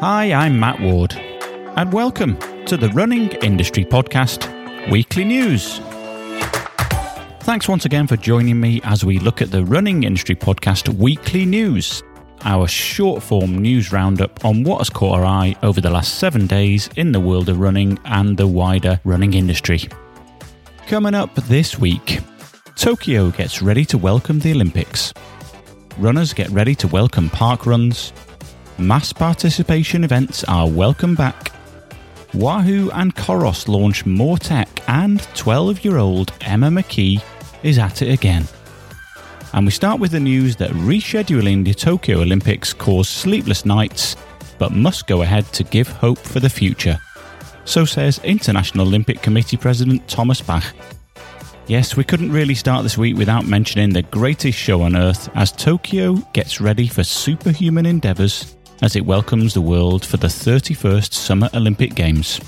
Hi, I'm Matt Ward, and welcome to the Running Industry Podcast Weekly News. Thanks once again for joining me as we look at the Running Industry Podcast Weekly News, our short form news roundup on what has caught our eye over the last seven days in the world of running and the wider running industry. Coming up this week, Tokyo gets ready to welcome the Olympics. Runners get ready to welcome park runs. Mass participation events are welcome back. Wahoo and Coros launch more tech, and 12 year old Emma McKee is at it again. And we start with the news that rescheduling the Tokyo Olympics caused sleepless nights, but must go ahead to give hope for the future. So says International Olympic Committee President Thomas Bach. Yes, we couldn't really start this week without mentioning the greatest show on earth as Tokyo gets ready for superhuman endeavours as it welcomes the world for the 31st Summer Olympic Games.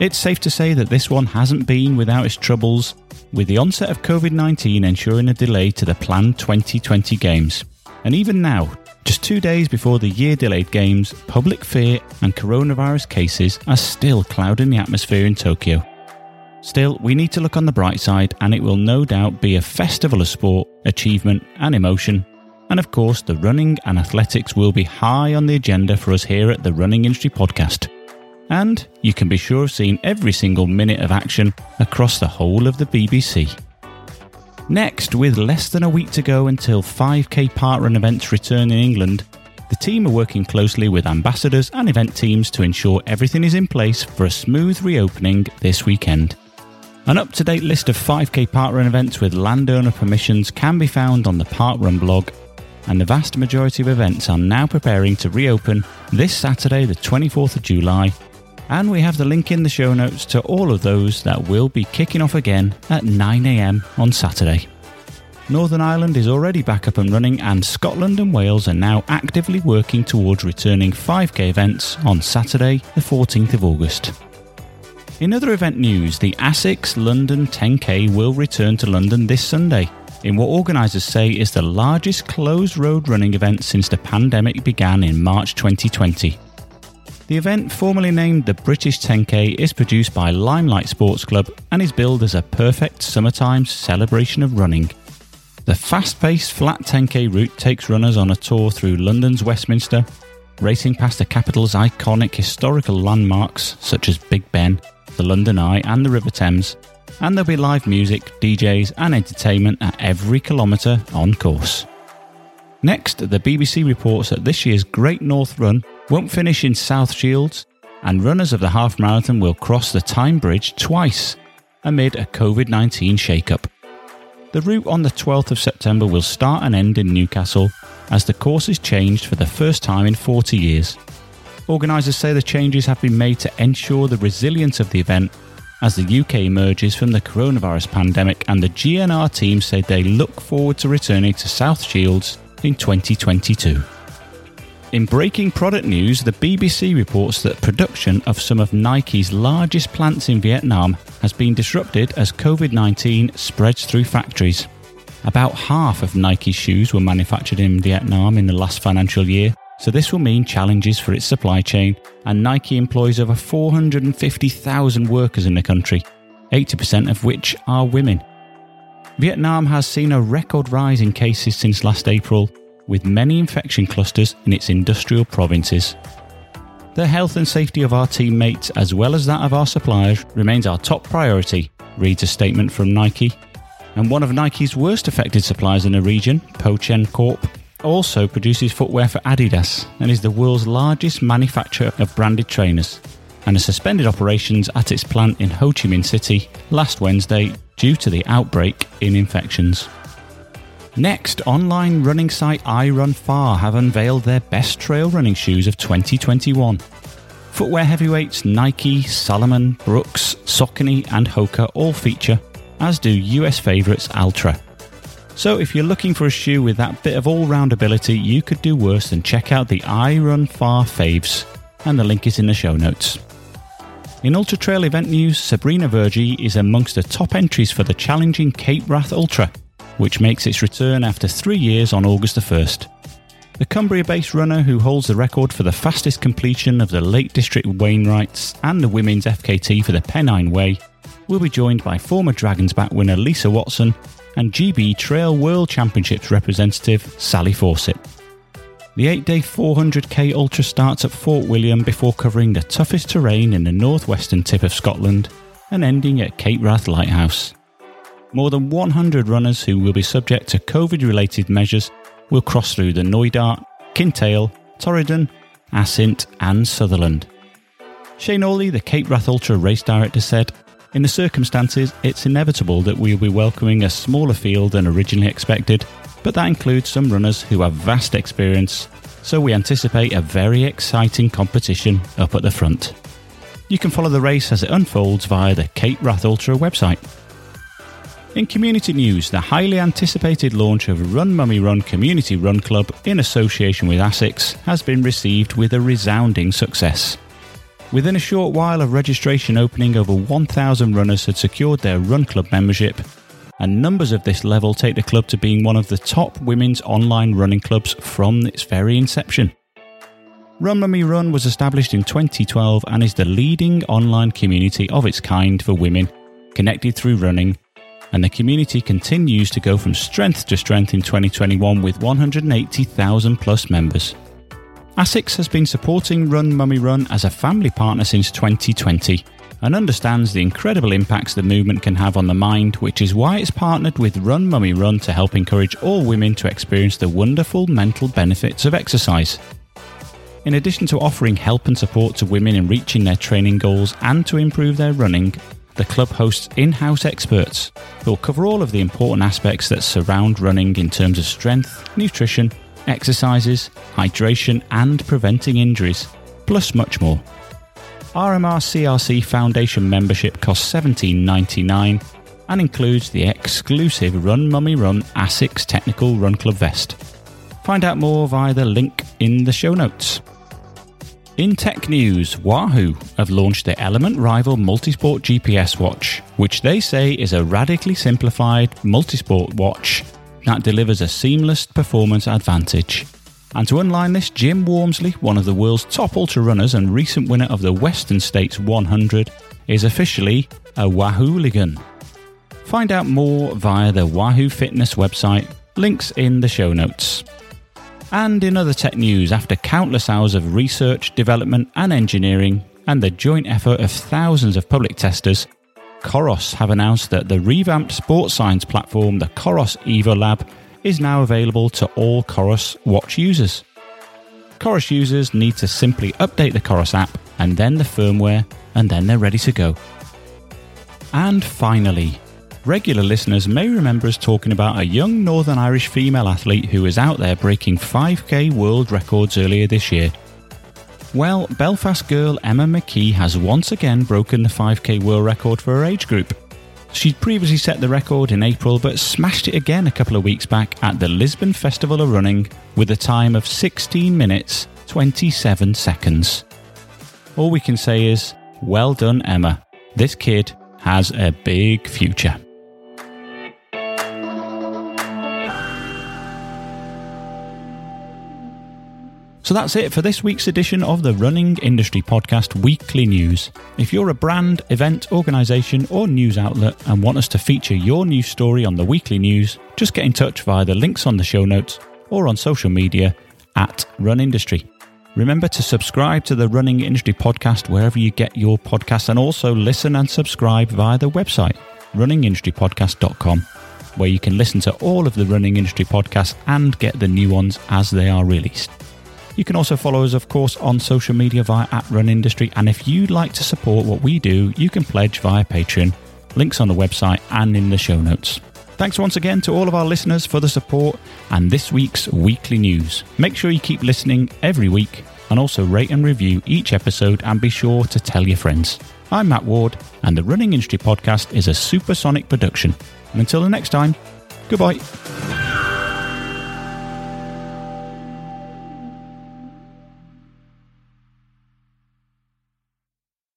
It's safe to say that this one hasn't been without its troubles, with the onset of COVID 19 ensuring a delay to the planned 2020 Games. And even now, just two days before the year delayed Games, public fear and coronavirus cases are still clouding the atmosphere in Tokyo. Still, we need to look on the bright side, and it will no doubt be a festival of sport, achievement, and emotion and of course, the running and athletics will be high on the agenda for us here at the Running Industry Podcast. And you can be sure of seeing every single minute of action across the whole of the BBC. Next, with less than a week to go until 5k parkrun events return in England, the team are working closely with ambassadors and event teams to ensure everything is in place for a smooth reopening this weekend. An up to date list of 5k parkrun events with landowner permissions can be found on the Parkrun blog and the vast majority of events are now preparing to reopen this Saturday, the 24th of July. And we have the link in the show notes to all of those that will be kicking off again at 9am on Saturday. Northern Ireland is already back up and running, and Scotland and Wales are now actively working towards returning 5k events on Saturday, the 14th of August. In other event news, the ASICS London 10k will return to London this Sunday, in what organisers say is the largest closed road running event since the pandemic began in March 2020. The event, formerly named the British 10K, is produced by Limelight Sports Club and is billed as a perfect summertime celebration of running. The fast paced flat 10K route takes runners on a tour through London's Westminster, racing past the capital's iconic historical landmarks such as Big Ben, the London Eye, and the River Thames, and there'll be live music, DJs, and entertainment at every kilometre on course. Next, the BBC reports that this year's Great North Run won't finish in South Shields, and runners of the half marathon will cross the Tyne Bridge twice amid a COVID 19 shake up. The route on the 12th of September will start and end in Newcastle as the course is changed for the first time in 40 years. Organisers say the changes have been made to ensure the resilience of the event as the UK emerges from the coronavirus pandemic, and the GNR team said they look forward to returning to South Shields in 2022. In breaking product news, the BBC reports that production of some of Nike's largest plants in Vietnam has been disrupted as COVID 19 spreads through factories. About half of Nike's shoes were manufactured in Vietnam in the last financial year, so this will mean challenges for its supply chain, and Nike employs over 450,000 workers in the country, 80% of which are women. Vietnam has seen a record rise in cases since last April, with many infection clusters in its industrial provinces. The health and safety of our teammates, as well as that of our suppliers, remains our top priority, reads a statement from Nike. And one of Nike's worst affected suppliers in the region, Pou Chen Corp, also produces footwear for Adidas and is the world's largest manufacturer of branded trainers and has suspended operations at its plant in Ho Chi Minh City last Wednesday due to the outbreak in infections. Next, online running site iRunFar have unveiled their best trail running shoes of 2021. Footwear heavyweights Nike, Salomon, Brooks, Saucony, and Hoka all feature, as do US favourites Altra. So if you're looking for a shoe with that bit of all-round ability, you could do worse than check out the iRunFar Faves, and the link is in the show notes. In Ultra Trail event news, Sabrina Verjee is amongst the top entries for the challenging Cape Wrath Ultra, which makes its return after three years on August the 1st. The Cumbria based runner who holds the record for the fastest completion of the Lake District Wainwrights and the women's FKT for the Pennine Way will be joined by former Dragons back winner Lisa Watson and GB Trail World Championships representative Sally Fawcett. The 8 day 400k ultra starts at Fort William before covering the toughest terrain in the northwestern tip of Scotland and ending at Cape Wrath Lighthouse. More than 100 runners who will be subject to COVID related measures will cross through the Knoydart, Kintail, Torridon, Assynt, and Sutherland. Shane Ohly, the Cape Wrath Ultra race director, said, In the circumstances, it's inevitable that we will be welcoming a smaller field than originally expected, but that includes some runners who have vast experience, so we anticipate a very exciting competition up at the front. You can follow the race as it unfolds via the Cape Wrath Ultra website. In community news, the highly anticipated launch of Run Mummy Run Community Run Club in association with ASICS has been received with a resounding success. Within a short while of registration opening, over 1,000 runners had secured their Run Club membership, and numbers of this level take the club to being one of the top women's online running clubs from its very inception. Run Mummy Run was established in 2012 and is the leading online community of its kind for women connected through running and the community continues to go from strength to strength in 2021 with 180,000 plus members. ASICS has been supporting Run Mummy Run as a family partner since 2020 and understands the incredible impacts the movement can have on the mind, which is why it's partnered with Run Mummy Run to help encourage all women to experience the wonderful mental benefits of exercise. In addition to offering help and support to women in reaching their training goals and to improve their running, the club hosts in house experts who will cover all of the important aspects that surround running in terms of strength, nutrition, exercises, hydration, and preventing injuries, plus much more. RMR CRC Foundation membership costs $17.99 and includes the exclusive Run Mummy Run ASICS Technical Run Club vest. Find out more via the link in the show notes. In tech news, Wahoo have launched the Element Rival Multisport GPS watch, which they say is a radically simplified multisport watch that delivers a seamless performance advantage. And to underline this, Jim Walmsley, one of the world's top ultra runners and recent winner of the Western States 100, is officially a Wahooligan. Find out more via the Wahoo Fitness website, links in the show notes. And in other tech news, after countless hours of research, development, and engineering, and the joint effort of thousands of public testers, Coros have announced that the revamped sports science platform, the Coros Evo Lab, is now available to all Coros watch users. Coros users need to simply update the Coros app and then the firmware, and then they're ready to go. And finally, Regular listeners may remember us talking about a young Northern Irish female athlete who was out there breaking 5k world records earlier this year. Well, Belfast girl Emma McKee has once again broken the 5k world record for her age group. She'd previously set the record in April but smashed it again a couple of weeks back at the Lisburn Festival of Running with a time of 16 minutes 27 seconds. All we can say is, well done, Emma. This kid has a big future. So that's it for this week's edition of the Running Industry Podcast Weekly News. If you're a brand, event, organisation, or news outlet and want us to feature your news story on the weekly news, just get in touch via the links on the show notes or on social media at Run Industry. Remember to subscribe to the Running Industry Podcast wherever you get your podcasts and also listen and subscribe via the website runningindustrypodcast.com where you can listen to all of the Running Industry podcasts and get the new ones as they are released. You can also follow us, of course, on social media via at Run Industry. And if you'd like to support what we do, you can pledge via Patreon. Links on the website and in the show notes. Thanks once again to all of our listeners for the support and this week's weekly news. Make sure you keep listening every week and also rate and review each episode and be sure to tell your friends. I'm Matt Ward, and the Running Industry Podcast is a supersonic production. And until the next time, goodbye.